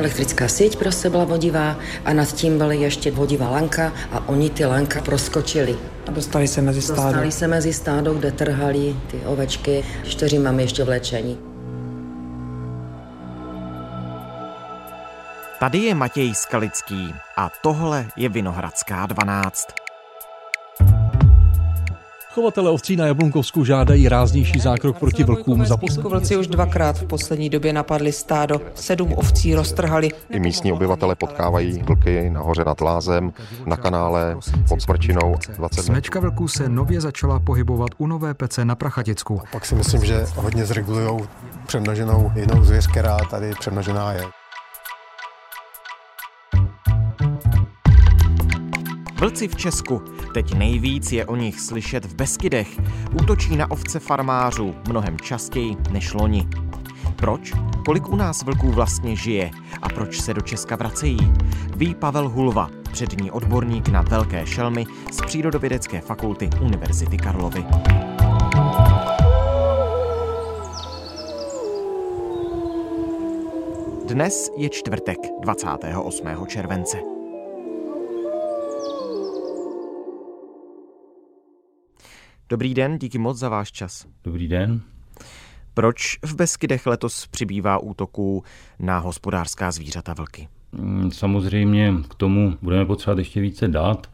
Elektrická síť prostě byla vodivá a nad tím byly ještě vodivá lanka a oni ty lanka proskočili. A dostali se mezi stádo. Dostali se mezi stádo, kde trhali ty ovečky. Čtyři máme ještě v léčení. Tady je Matěj Skalický a tohle je Vinohradská 12. Chovatele ovcí na Jablunkovsku žádají ráznější zákrok proti vlkům. Za Vlci už dvakrát v poslední době napadli stádo, sedm ovcí roztrhali. I místní obyvatele potkávají vlky nahoře nad Lázem, na kanále pod Smrčinou 20 Smečka vlků se nově začala pohybovat u Nové pece na Prachaticku. Pak si myslím, že hodně zregulují přemnoženou jinou zvěř, která tady přemnožená je. Vlci v Česku. Teď nejvíc je o nich slyšet v Beskydech. Útočí na ovce farmářů mnohem častěji než loni. Proč? Kolik u nás vlků vlastně žije? A proč se do Česka vracejí? Ví Pavel Hulva, přední odborník na velké šelmy z Přírodovědecké fakulty Univerzity Karlovy. Dnes je čtvrtek 28. července. Dobrý den, díky moc za váš čas. Dobrý den. Proč v Beskydech letos přibývá útoků na hospodářská zvířata vlky? Mm, Samozřejmě k tomu budeme potřebovat ještě více dat.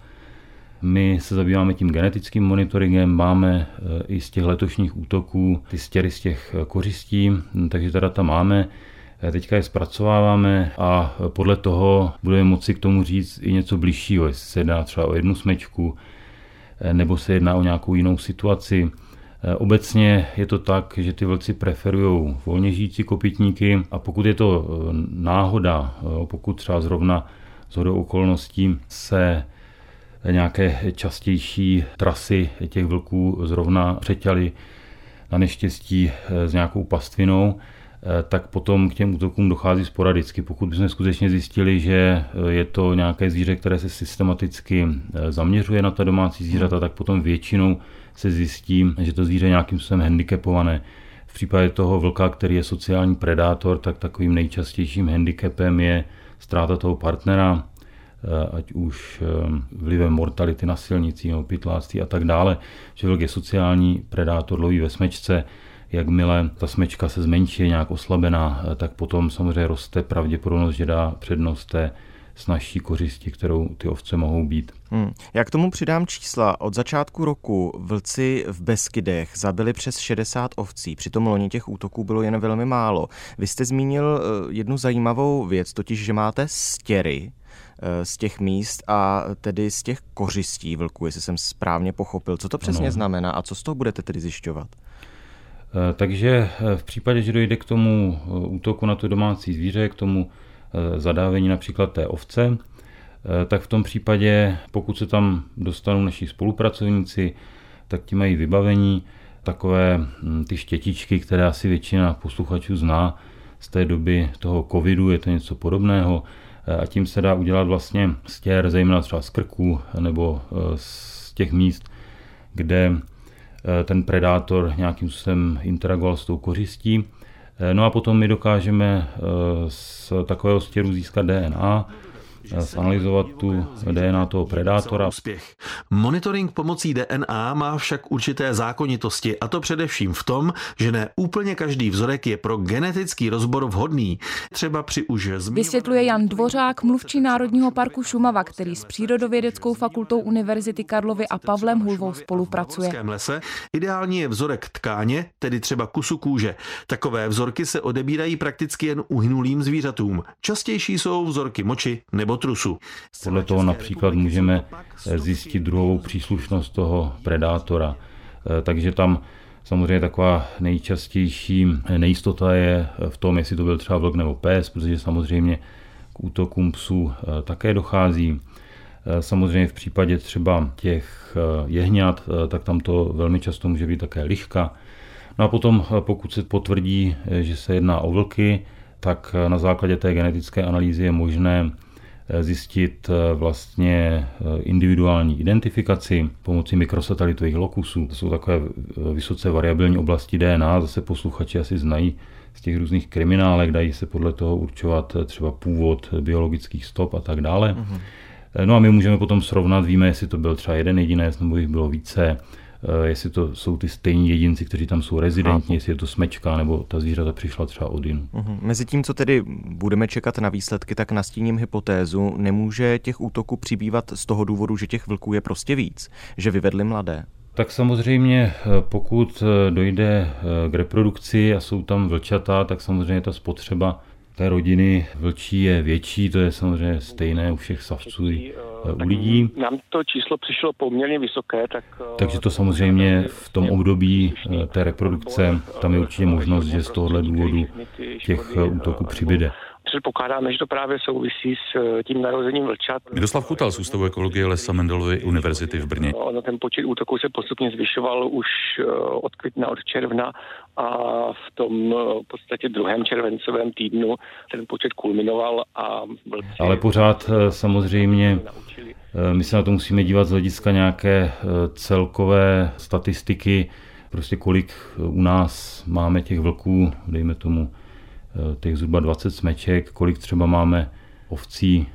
My se zabýváme tím genetickým monitoringem, máme eh, i z těch letošních útoků ty stěry z těch eh, kořistí, mm, takže ta data máme. Eh, Teďka je zpracováváme a podle toho budeme moci k tomu říct i něco bližšího, jestli se jedná třeba o jednu smečku, nebo se jedná o nějakou jinou situaci. Obecně je to tak, že ty vlci preferují volně žijící kopytníky a pokud je to náhoda, pokud třeba zrovna z hodou okolností se nějaké častější trasy těch vlků zrovna přeťaly na neštěstí s nějakou pastvinou, tak potom k těm útokům dochází sporadicky. Pokud bychom skutečně zjistili, že je to nějaké zvíře, které se systematicky zaměřuje na ta domácí zvířata, tak potom většinou se zjistí, že to zvíře je nějakým způsobem handicapované. V případě toho vlka, který je sociální predátor, tak takovým nejčastějším handicapem je ztráta toho partnera, ať už vlivem mortality na silnici nebo pytláctví a tak dále. Že vlk je sociální predátor, loví ve smečce, jakmile ta smečka se zmenší, je nějak oslabená, tak potom samozřejmě roste pravděpodobnost, že dá přednost té snažší kořisti, kterou ty ovce mohou být. Hmm. Já k tomu přidám čísla. Od začátku roku vlci v Beskydech zabili přes 60 ovcí, přitom loni těch útoků bylo jen velmi málo. Vy jste zmínil jednu zajímavou věc, totiž, že máte stěry z těch míst a tedy z těch kořistí vlků, jestli jsem správně pochopil. Co to přesně ano. znamená a co z toho budete tedy zjišťovat? Takže v případě, že dojde k tomu útoku na to domácí zvíře, k tomu zadávení například té ovce, tak v tom případě, pokud se tam dostanou naši spolupracovníci, tak ti mají vybavení takové ty štětičky, které asi většina posluchačů zná z té doby toho covidu, je to něco podobného a tím se dá udělat vlastně stěr, zejména třeba z krku nebo z těch míst, kde ten predátor nějakým způsobem interagoval s tou kořistí. No a potom my dokážeme z takového stěru získat DNA, zanalizovat tu DNA toho predátora. Úspěch. Monitoring pomocí DNA má však určité zákonitosti a to především v tom, že ne úplně každý vzorek je pro genetický rozbor vhodný. Třeba při už Vysvětluje Jan Dvořák, mluvčí Národního parku Šumava, který s Přírodovědeckou fakultou Univerzity Karlovy a Pavlem Hulvou spolupracuje. V lese ideální je vzorek tkáně, tedy třeba kusu kůže. Takové vzorky se odebírají prakticky jen uhynulým zvířatům. Častější jsou vzorky moči nebo trusu. Podle toho například můžeme zjistit druhovou příslušnost toho predátora. Takže tam samozřejmě taková nejčastější nejistota je v tom, jestli to byl třeba vlk nebo pes, protože samozřejmě k útokům psů také dochází. Samozřejmě v případě třeba těch jehňat, tak tam to velmi často může být také liška. No a potom, pokud se potvrdí, že se jedná o vlky, tak na základě té genetické analýzy je možné zjistit vlastně individuální identifikaci pomocí mikrosatelitových lokusů. To jsou takové vysoce variabilní oblasti DNA, zase posluchači asi znají z těch různých kriminálek, dají se podle toho určovat třeba původ biologických stop a tak dále. Mm-hmm. No a my můžeme potom srovnat, víme, jestli to byl třeba jeden jedinec nebo jich bylo více, Eh, jestli to jsou ty stejní jedinci, kteří tam jsou rezidentní, jestli je to smečka, nebo ta zvířata přišla třeba od jinu. Uh-huh. Mezi tím, co tedy budeme čekat na výsledky, tak nastíním hypotézu, nemůže těch útoků přibývat z toho důvodu, že těch vlků je prostě víc, že vyvedli mladé. Tak samozřejmě, eh, pokud eh, dojde k reprodukci a jsou tam vlčata, tak samozřejmě ta spotřeba té rodiny vlčí je větší, to je samozřejmě stejné u všech savců i u lidí. Nám to číslo přišlo poměrně vysoké, tak... Takže to samozřejmě v tom období té reprodukce, tam je určitě možnost, že z tohohle důvodu těch útoků přibyde předpokládáme, že to právě souvisí s eh, tím narozením vlčat. Miroslav Chutal z Ústavu ekologie Lesa Mendelovy univerzity v Brně. Ono ten počet útoků se postupně zvyšoval už od května, od června a v tom v podstatě druhém červencovém týdnu ten počet kulminoval a vlci... Ale pořád samozřejmě Eh, my se na to musíme dívat z hlediska nějaké eh, celkové statistiky, prostě kolik eh, u nás máme těch vlků, dejme tomu těch zhruba 20 smeček, kolik třeba máme ovcí,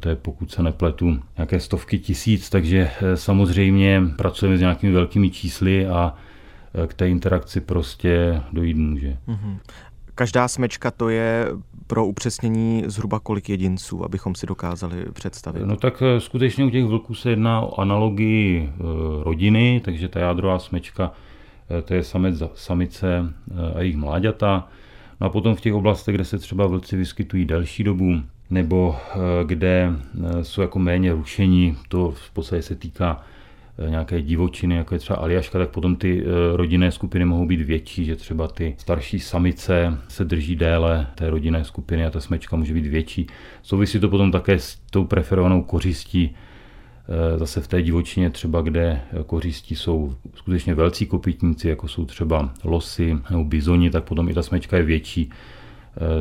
to je pokud se nepletu, nějaké stovky tisíc, takže samozřejmě pracujeme s nějakými velkými čísly a k té interakci prostě dojít může. Mm-hmm. Každá smečka to je pro upřesnění zhruba kolik jedinců, abychom si dokázali představit? No tak eh, skutečně u těch vlků se jedná o analogii eh, rodiny, takže ta jádrová smečka eh, to je samec, samice a jejich mláďata. No a potom v těch oblastech, kde se třeba vlci vyskytují delší dobu, nebo kde jsou jako méně rušení, to v podstatě se týká Eh, nějaké divočiny, jako je třeba Aliaška, tak potom ty eh, rodinné skupiny mohou být větší, že třeba ty starší samice se drží déle té rodinné skupiny a ta smečka může být větší. Souvisí to potom také s tou preferovanou kořistí, eh, zase v té divočině třeba, kde kořistí jsou skutečně velcí kopytníci, jako jsou třeba losy nebo bizoni, tak potom i ta smečka je větší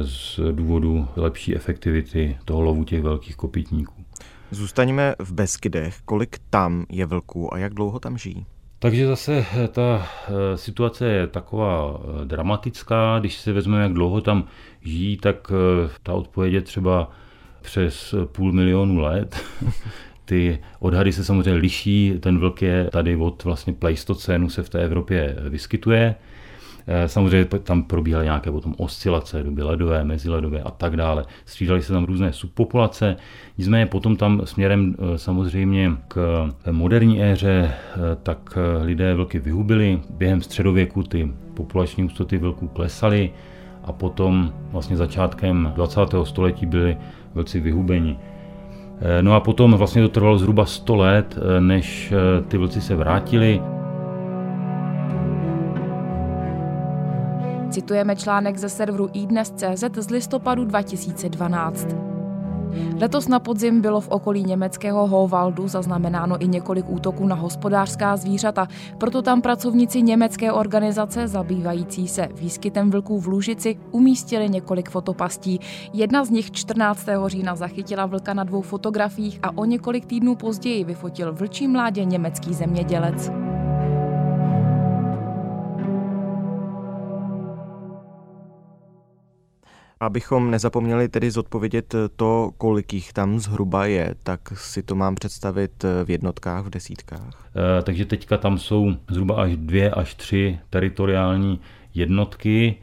z důvodu lepší efektivity toho lovu těch velkých kopytníků. Zůstaňme v Beskydech. Kolik tam je vlků a jak dlouho tam žijí? Takže zase eh, ta eh, situace je taková eh, dramatická. Když si vezmeme, jak dlouho tam žijí, tak ta odpověď je třeba přes půl milionu let. Ty odhady se samozřejmě liší. Ten vlk je tady od vlastně pleistocénu se v té Evropě vyskytuje. Eh, samozřejmě tam probíhaly nějaké potom oscilace, doby ledové, meziledové a tak dále. Střídaly se tam různé subpopulace, nicméně potom tam směrem eh, samozřejmě k moderní éře, eh, tak lidé vlky vyhubili. Během středověku ty populační hustoty vlků klesaly a potom vlastně začátkem 20. století byli vlci vyhubeni. No a potom vlastně to trvalo zhruba 100 let, než ty vlci se vrátili. Citujeme článek ze serveru iDnes.cz z listopadu 2012. Letos na podzim bylo v okolí německého Hovaldu zaznamenáno i několik útoků na hospodářská zvířata, proto tam pracovníci německé organizace zabývající se výskytem vlků v Lužici umístili několik fotopastí. Jedna z nich 14. října zachytila vlka na dvou fotografiích a o několik týdnů později vyfotil vlčí mládě německý zemědělec. Abychom nezapomněli tedy zodpovědět to, kolik jich tam zhruba je, tak si to mám představit v jednotkách, v desítkách. E, takže teďka tam jsou zhruba až dvě až tři teritoriální jednotky,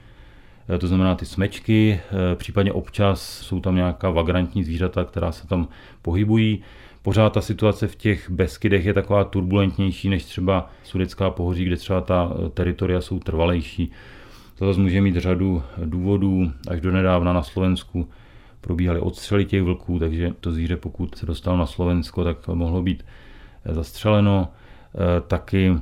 e, to znamená ty smečky, e, případně občas jsou tam nějaká vagrantní zvířata, která se tam pohybují. Pořád ta situace v těch Beskydech je taková turbulentnější než třeba Sudecká pohoří, kde třeba ta teritoria jsou trvalejší. To zase může mít řadu důvodů. Až do nedávna na Slovensku probíhaly odstřely těch vlků, takže to zvíře, pokud se dostalo na Slovensko, tak mohlo být eh, zastřeleno. Eh, taky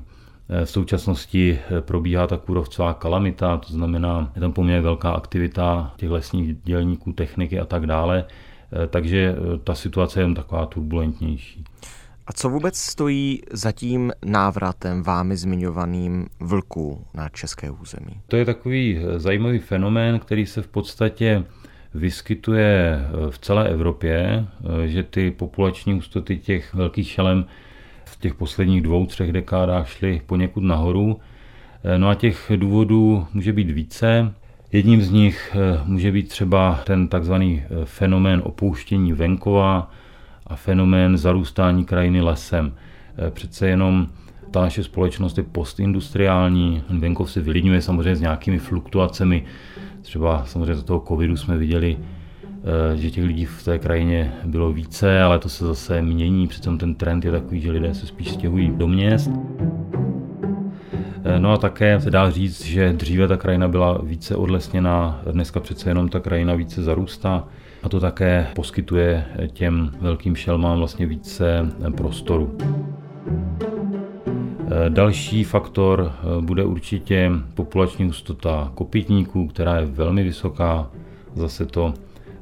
eh, v současnosti probíhá ta kůrovcová kalamita, to znamená, je tam poměrně velká aktivita těch lesních dělníků, techniky a tak dále, takže ta situace je jen taková turbulentnější. A co vůbec stojí za tím návratem vámi zmiňovaným vlků na české území? To je takový eh, zajímavý fenomén, který se v podstatě vyskytuje eh, v celé Evropě, eh, že ty populační hustoty těch velkých šelem v těch posledních dvou, třech dekádách šly poněkud nahoru. No a těch důvodů může být více. Jedním z nich může být třeba ten takzvaný fenomén opouštění venkova a fenomén zarůstání krajiny lesem. Eh, přece jenom ta naše společnost je postindustriální, venkov se vylidňuje samozřejmě s nějakými fluktuacemi. Třeba samozřejmě za toho covidu jsme viděli, že těch lidí v té krajině bylo více, ale to se zase mění, přitom ten trend je takový, že lidé se spíš stěhují do měst. No a také se dá říct, že dříve ta krajina byla více odlesněná, dneska přece jenom ta krajina více zarůstá a to také poskytuje těm velkým šelmám vlastně více prostoru. Další faktor bude určitě populační hustota kopytníků, která je velmi vysoká. Zase to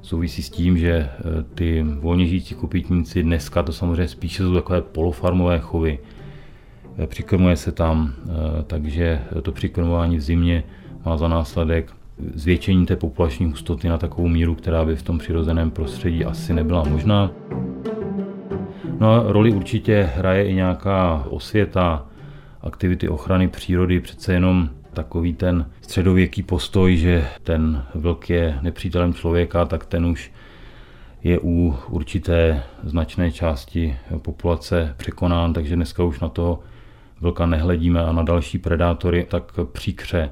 souvisí s tím, že ty volně žijící kopytníci dneska to samozřejmě spíše jsou takové polofarmové chovy, Eh, přikrmuje se tam, eh, takže to přikrmování v zimě má za následek zvětšení té populační hustoty na takovou míru, která by v tom přirozeném prostředí asi nebyla možná. No a roli určitě hraje i nějaká osvěta, aktivity ochrany přírody, přece jenom takový ten středověký postoj, že ten vlk je nepřítelem člověka, tak ten už je u určité značné části populace překonán, takže dneska už na to vlka nehledíme a na další predátory tak příkře,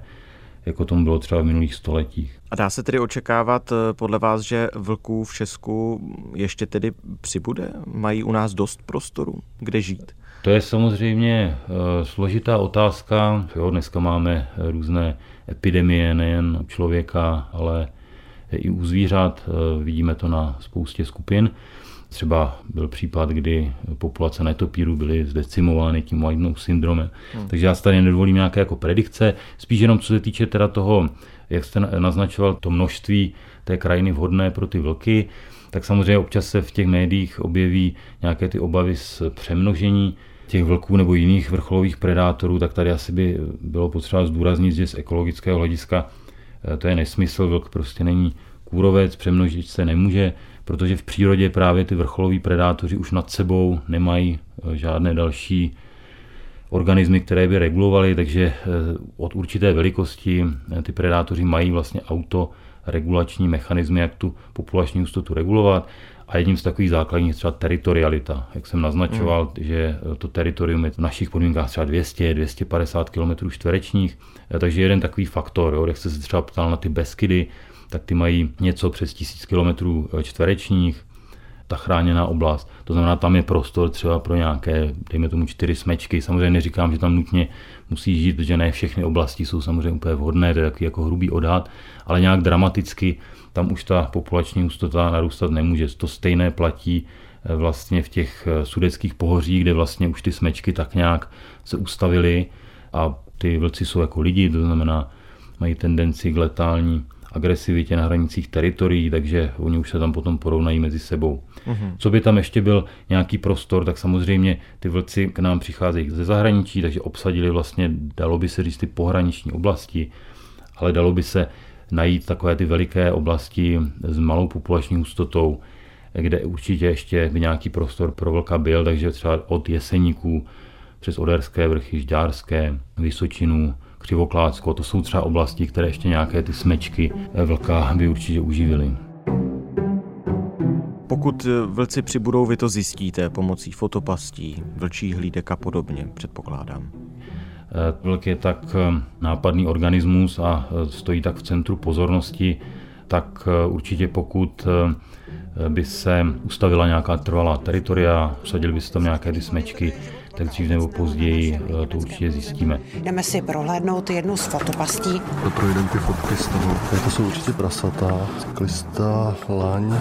jako tomu bylo třeba v minulých stoletích. A dá se tedy očekávat eh, podle vás, že vlků v Česku ještě tedy přibude? Mají u nás dost prostoru, kde žít? To je samozřejmě eh, složitá otázka. Jo, dneska máme různé epidemie nejen u člověka, ale i u zvířat. Eh, vidíme to na spoustě skupin. Třeba byl případ, kdy populace netopírů byly zdecimovány tím White syndromem. Hmm. Takže já se tady nedovolím nějaké jako predikce, spíš jenom co se týče teda toho, jak jste naznačoval, to množství té krajiny vhodné pro ty vlky, tak samozřejmě občas se v těch médiích objeví nějaké ty obavy z přemnožení těch vlků nebo jiných vrcholových predátorů, tak tady asi by bylo potřeba zdůraznit, že z ekologického hlediska eh, to je nesmysl, vlk prostě není kůrovec, přemnožit se nemůže, protože v přírodě právě ty vrcholoví predátoři už nad sebou nemají eh, žádné další organismy, které by regulovaly, takže eh, od určité velikosti eh, ty predátoři mají vlastně autoregulační mechanismy, jak tu populační hustotu regulovat. A jedním z takových základních je třeba teritorialita. Jak jsem naznačoval, mm. že to teritorium je v našich podmínkách třeba 200-250 km čtverečních. Takže jeden takový faktor, jo, jak jste se třeba ptal na ty Beskydy, tak ty mají něco přes tisíc kilometrů eh, čtverečních, ta chráněná oblast. To znamená, tam je prostor třeba pro nějaké, dejme tomu, čtyři smečky. Samozřejmě neříkám, že tam nutně musí žít, protože ne všechny oblasti jsou samozřejmě úplně vhodné, to je takový jako hrubý odhad, ale nějak dramaticky tam už ta populační hustota narůstat nemůže. To stejné platí eh, vlastně v těch eh, sudeckých pohoří, kde vlastně už ty smečky tak nějak se ustavily a ty vlci jsou jako lidi, to znamená, mají tendenci k letální agresivitě na hranicích teritorií, takže oni už se tam potom porovnají mezi sebou. Uhum. Co by tam ještě byl nějaký prostor, tak samozřejmě ty vlci k nám přicházejí ze zahraničí, takže obsadili vlastně, dalo by se říct, ty pohraniční oblasti, ale dalo by se najít takové ty veliké oblasti s malou populační hustotou, kde určitě ještě by nějaký prostor pro vlka byl, takže třeba od Jeseníků přes Oderské vrchy, Žďárské, Vysočinu, Křivoklácko, to jsou třeba oblasti, které ještě nějaké ty smečky vlka by určitě uživily. Pokud vlci přibudou, vy to zjistíte pomocí fotopastí, vlčích hlídek a podobně, předpokládám. Eh, vlk je tak eh, nápadný organismus a eh, stojí tak v centru pozornosti, tak určitě pokud by se ustavila nějaká trvalá teritoria, usadili by se tam nějaké ty smečky, tak dřív nebo později eh, to určitě zjistíme. Jdeme si prohlédnout jednu z fotopastí. To projdeme ty fotky z toho. Tady to jsou určitě prasata, cyklista, laň.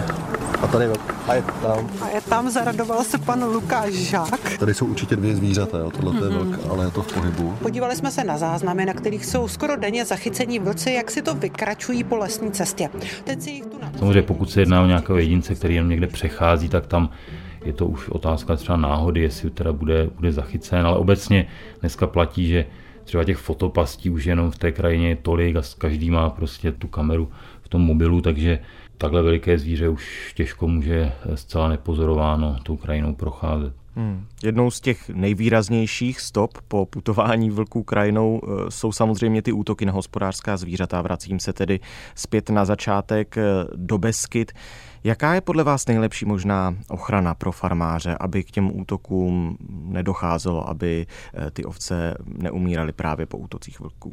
A tady a je tam. A je tam, zaradoval se pan Lukáš Žák. Tady jsou určitě dvě zvířata, jo. tohle mm-hmm. je mhm. velk, ale je to v pohybu. Podívali jsme se na záznamy, na kterých jsou skoro denně zachycení vlci, jak si to vykračují po lesní cestě. Teď si jich tu na... Samozřejmě pokud se jedná o nějakého jedince, který jenom někde přechází, tak tam je to už otázka třeba náhody, jestli teda bude, bude zachycen, ale obecně dneska platí, že třeba těch fotopastí už jenom v té krajině je tolik a každý má prostě tu kameru v tom mobilu, takže takhle veliké zvíře už těžko může zcela nepozorováno tou krajinou procházet. Hmm. Jednou z těch nejvýraznějších stop po putování vlků krajinou eh, jsou samozřejmě ty útoky na hospodářská zvířata. Vracím se tedy zpět na začátek eh, do Beskyt. Jaká je podle vás nejlepší možná ochrana pro farmáře, aby k těm útokům nedocházelo, aby eh, ty ovce neumíraly právě po útocích vlků?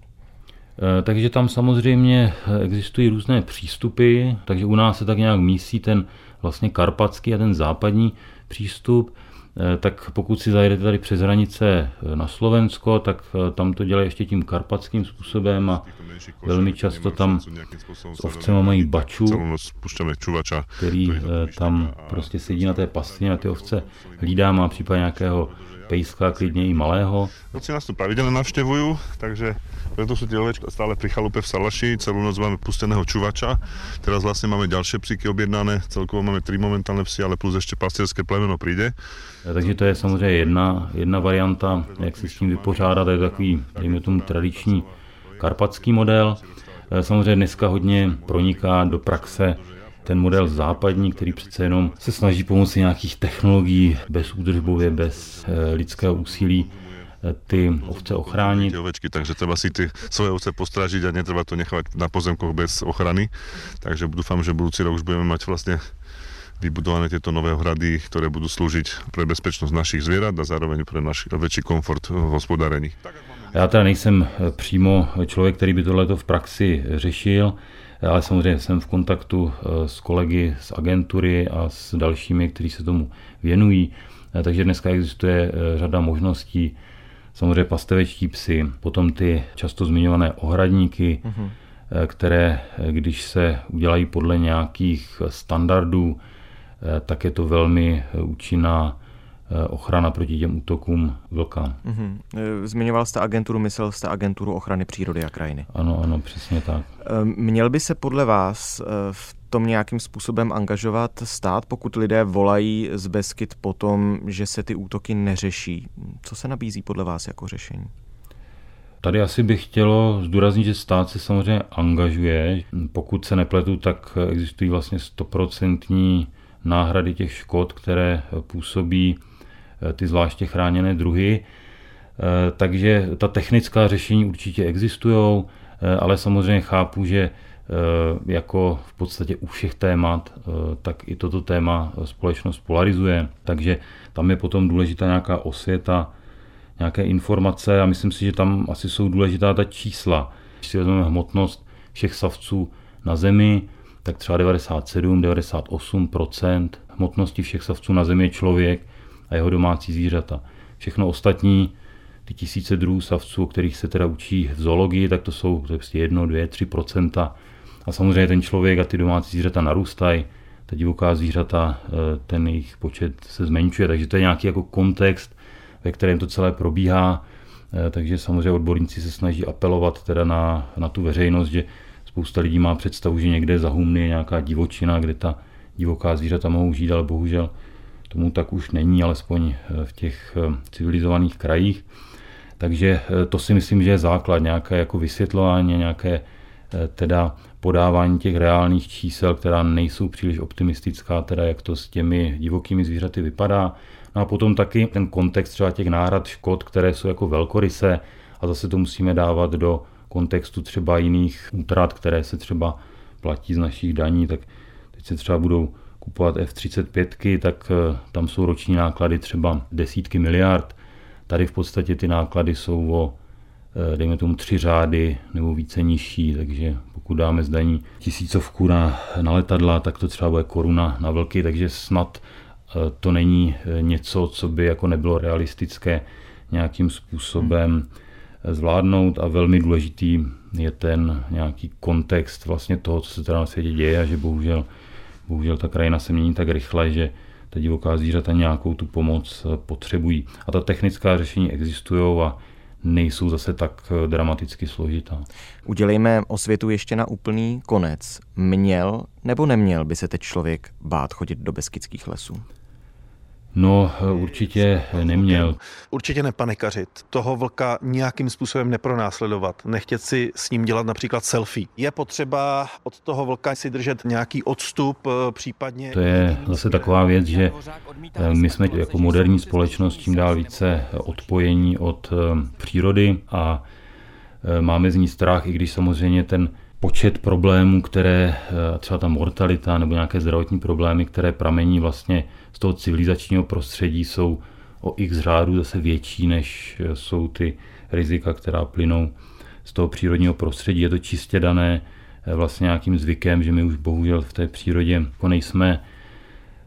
Takže tam samozřejmě existují různé přístupy, takže u nás se tak nějak mísí ten vlastně karpatský a ten západní přístup. Eh, tak pokud si zajedete tady přes hranice eh, na Slovensko, tak eh, tam to dělají ještě tím karpatským způsobem a velmi často tam s ovcema mají baču, který tam prostě sedí na té pastvině a ty ovce hlídá, má případně nějakého pejska, klidně i malého. Vlci nás tu pravidelně navštěvují, takže preto sú tie ovečka stále pri chalupe v Salaši, celú noc máme pusteného čuvača. Teraz vlastne máme ďalšie psíky objednané, celkovo máme tri momentálne psy, ale plus ešte pastierské plemeno přijde. Takže to je samozřejmě jedna, jedna varianta, jak se s tím vypořádat, je takový, dejme tomu, tradiční karpatský model. Samozřejmě dneska hodně proniká do praxe ten model západní, který přece jenom se snaží pomocí nějakých technologií bez údržbově, bez eh, lidského úsilí ty ovce ochránit. Ovečky, takže treba si ty svoje ovce postražiť a netreba to nechať na pozemkoch bez ochrany. Takže dúfam, že budúci rok už budeme mať vlastne vybudované tieto nové hrady, ktoré budú slúžiť pre bezpečnosť našich zvierat a zároveň pre náš väčší komfort v hospodárení. Já teda nejsem přímo člověk, který by tohleto v praxi řešil, ale samozřejmě jsem v kontaktu eh, s kolegy z agentury a s dalšími, kteří se tomu věnují. Eh, takže dneska existuje eh, řada možností, samozřejmě pastevečtí psy, potom ty často zmiňované ohradníky, mm-hmm. které, když se udělají podle nějakých standardů, tak je to velmi účinná ochrana proti těm útokům vlka. Mm-hmm. Zmiňoval jste agenturu, myslel jste agenturu ochrany přírody a krajiny. Ano, ano, přesně tak. Měl by se podle vás v tom nějakým způsobem angažovat stát, pokud lidé volají z Beskyt po tom, že se ty útoky neřeší? Co se nabízí podle vás jako řešení? Tady asi bych chtělo zdůraznit, že stát se samozřejmě angažuje. Pokud se nepletu, tak existují vlastně stoprocentní náhrady těch škod, které působí eh, ty zvláště chráněné druhy. Eh, takže ta technická řešení určitě existují, eh, ale samozřejmě chápu, že Eh, jako v podstatě u všech témat, eh, tak i toto téma společnost polarizuje. Takže tam je potom důležitá nějaká osvěta, nějaké informace a myslím si, že tam asi jsou důležitá ta čísla. Když si vezmeme hmotnost všech savců na Zemi, tak třeba 97-98% hmotnosti všech savců na Zemi je člověk a jeho domácí zvířata. Všechno ostatní, ty tisíce druhů savců, o kterých se teda učí v zoologii, tak to jsou prostě 1, 2, 3% a samozřejmě ten člověk a ty domácí zvířata narůstají, ta divoká zvířata, eh, ten jejich počet se zmenšuje, takže to je nějaký jako kontext, ve kterém to celé probíhá. Eh, takže samozřejmě odborníci se snaží apelovat teda na, na tu veřejnost, že spousta lidí má představu, že někde za humny je nějaká divočina, kde ta divoká zvířata mohou žít, ale bohužel tomu tak už není, alespoň eh, v těch civilizovaných krajích. Takže to si myslím, že je základ, nějaké jako vysvětlování, nějaké teda podávání těch reálných čísel, která nejsou příliš optimistická, teda jak to s těmi divokými zvířaty vypadá. No a potom taky ten kontext třeba těch náhrad škod, které jsou jako velkoryse a zase to musíme dávat do kontextu třeba jiných útrat, které se třeba platí z našich daní, tak teď se třeba budou kupovat F-35, tak eh, tam jsou roční náklady třeba desítky miliard. Tady v podstatě ty náklady jsou o Eh, dejme tomu tři řády nebo více nižší, takže pokud dáme zdaní tisícovku na, na letadla, tak to třeba bude koruna na vlky, takže snad eh, to není něco, co by jako nebylo realistické nějakým způsobem zvládnout a velmi důležitý je ten nějaký kontext vlastně toho, co se teda na světě děje a že bohužel, bohužel ta krajina se mění tak rychle, že ta divoká zvířata nějakou tu pomoc potřebují. A ta technická řešení existují a nejsou zase tak eh, dramaticky složitá. Udělejme osvětu ještě na úplný konec. Měl nebo neměl by se teď člověk bát chodit do beskidských lesů? No, určitě neměl. Určitě nepanikařit. Toho vlka nějakým způsobem nepronásledovat. Nechtět si s ním dělat například selfie. Je potřeba od toho vlka si držet nějaký odstup, eh, případně... To je zase taková věc, že eh, my jsme jako moderní společnost čím dál více odpojení od eh, přírody a máme z ní strach, i když samozřejmě ten počet problémů, které, třeba ta mortalita nebo nějaké zdravotní problémy, které pramení vlastně z toho civilizačního prostředí, jsou o x řádu zase větší, než jsou ty rizika, která plynou z toho přírodního prostředí. Je to čistě dané eh, vlastně nějakým zvykem, že my už bohužel v té přírodě jako nejsme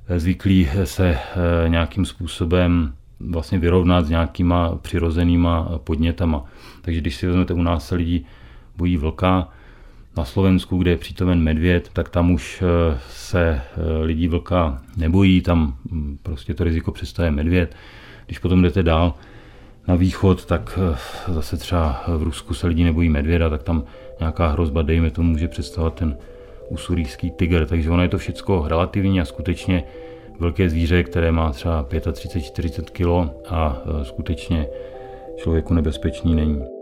eh, zvyklí se eh, nějakým způsobem vlastně vyrovnat s nějakýma přirozenýma podnětama. Takže když si vezmete, u nás se lidi bojí vlka, na Slovensku, kde je přítomen medvěd, tak tam už se lidí vlka nebojí, tam hm, prostě to riziko představuje medvěd. Když potom jdete dál, na východ, tak eh, zase třeba v Rusku se lidi nebojí medvěda, tak tam nějaká hrozba, dejme tomu, může představovat ten usurijský tygr. Takže ono je to všechno relativní a skutečně velké zvíře, které má třeba 35-40 kg a eh, skutečně člověku nebezpečný není.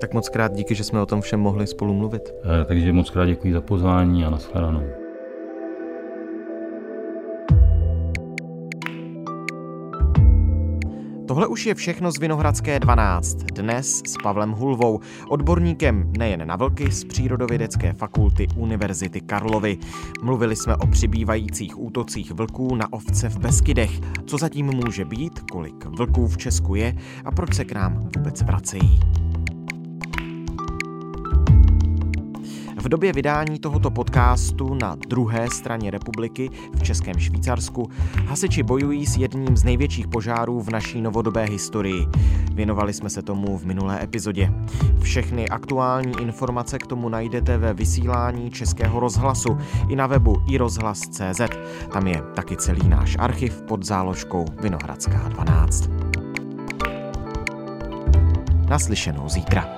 Tak moc krát díky, že jsme o tom všem mohli spolu mluvit. Eh, takže moc krát děkuji za pozvání a nashledanou. Tohle už je všechno z Vinohradské 12. Dnes s Pavlem Hulvou, odborníkem nejen na vlky z Přírodovědecké fakulty Univerzity Karlovy. Mluvili jsme o přibývajících útocích vlků na ovce v Beskydech, co zatím může být, kolik vlků v Česku je a proč se k nám vůbec vracejí. V době vydání tohoto podcastu na druhé straně republiky v Českém Švýcarsku hasiči bojují s jedním z největších požárů v naší novodobé historii. Věnovali jsme se tomu v minulé epizodě. Všechny aktuální informace k tomu najdete ve vysílání Českého rozhlasu i na webu iRozhlas.cz. Tam je taky celý náš archiv pod záložkou Vinohradská 12. Naslyšenou zítra.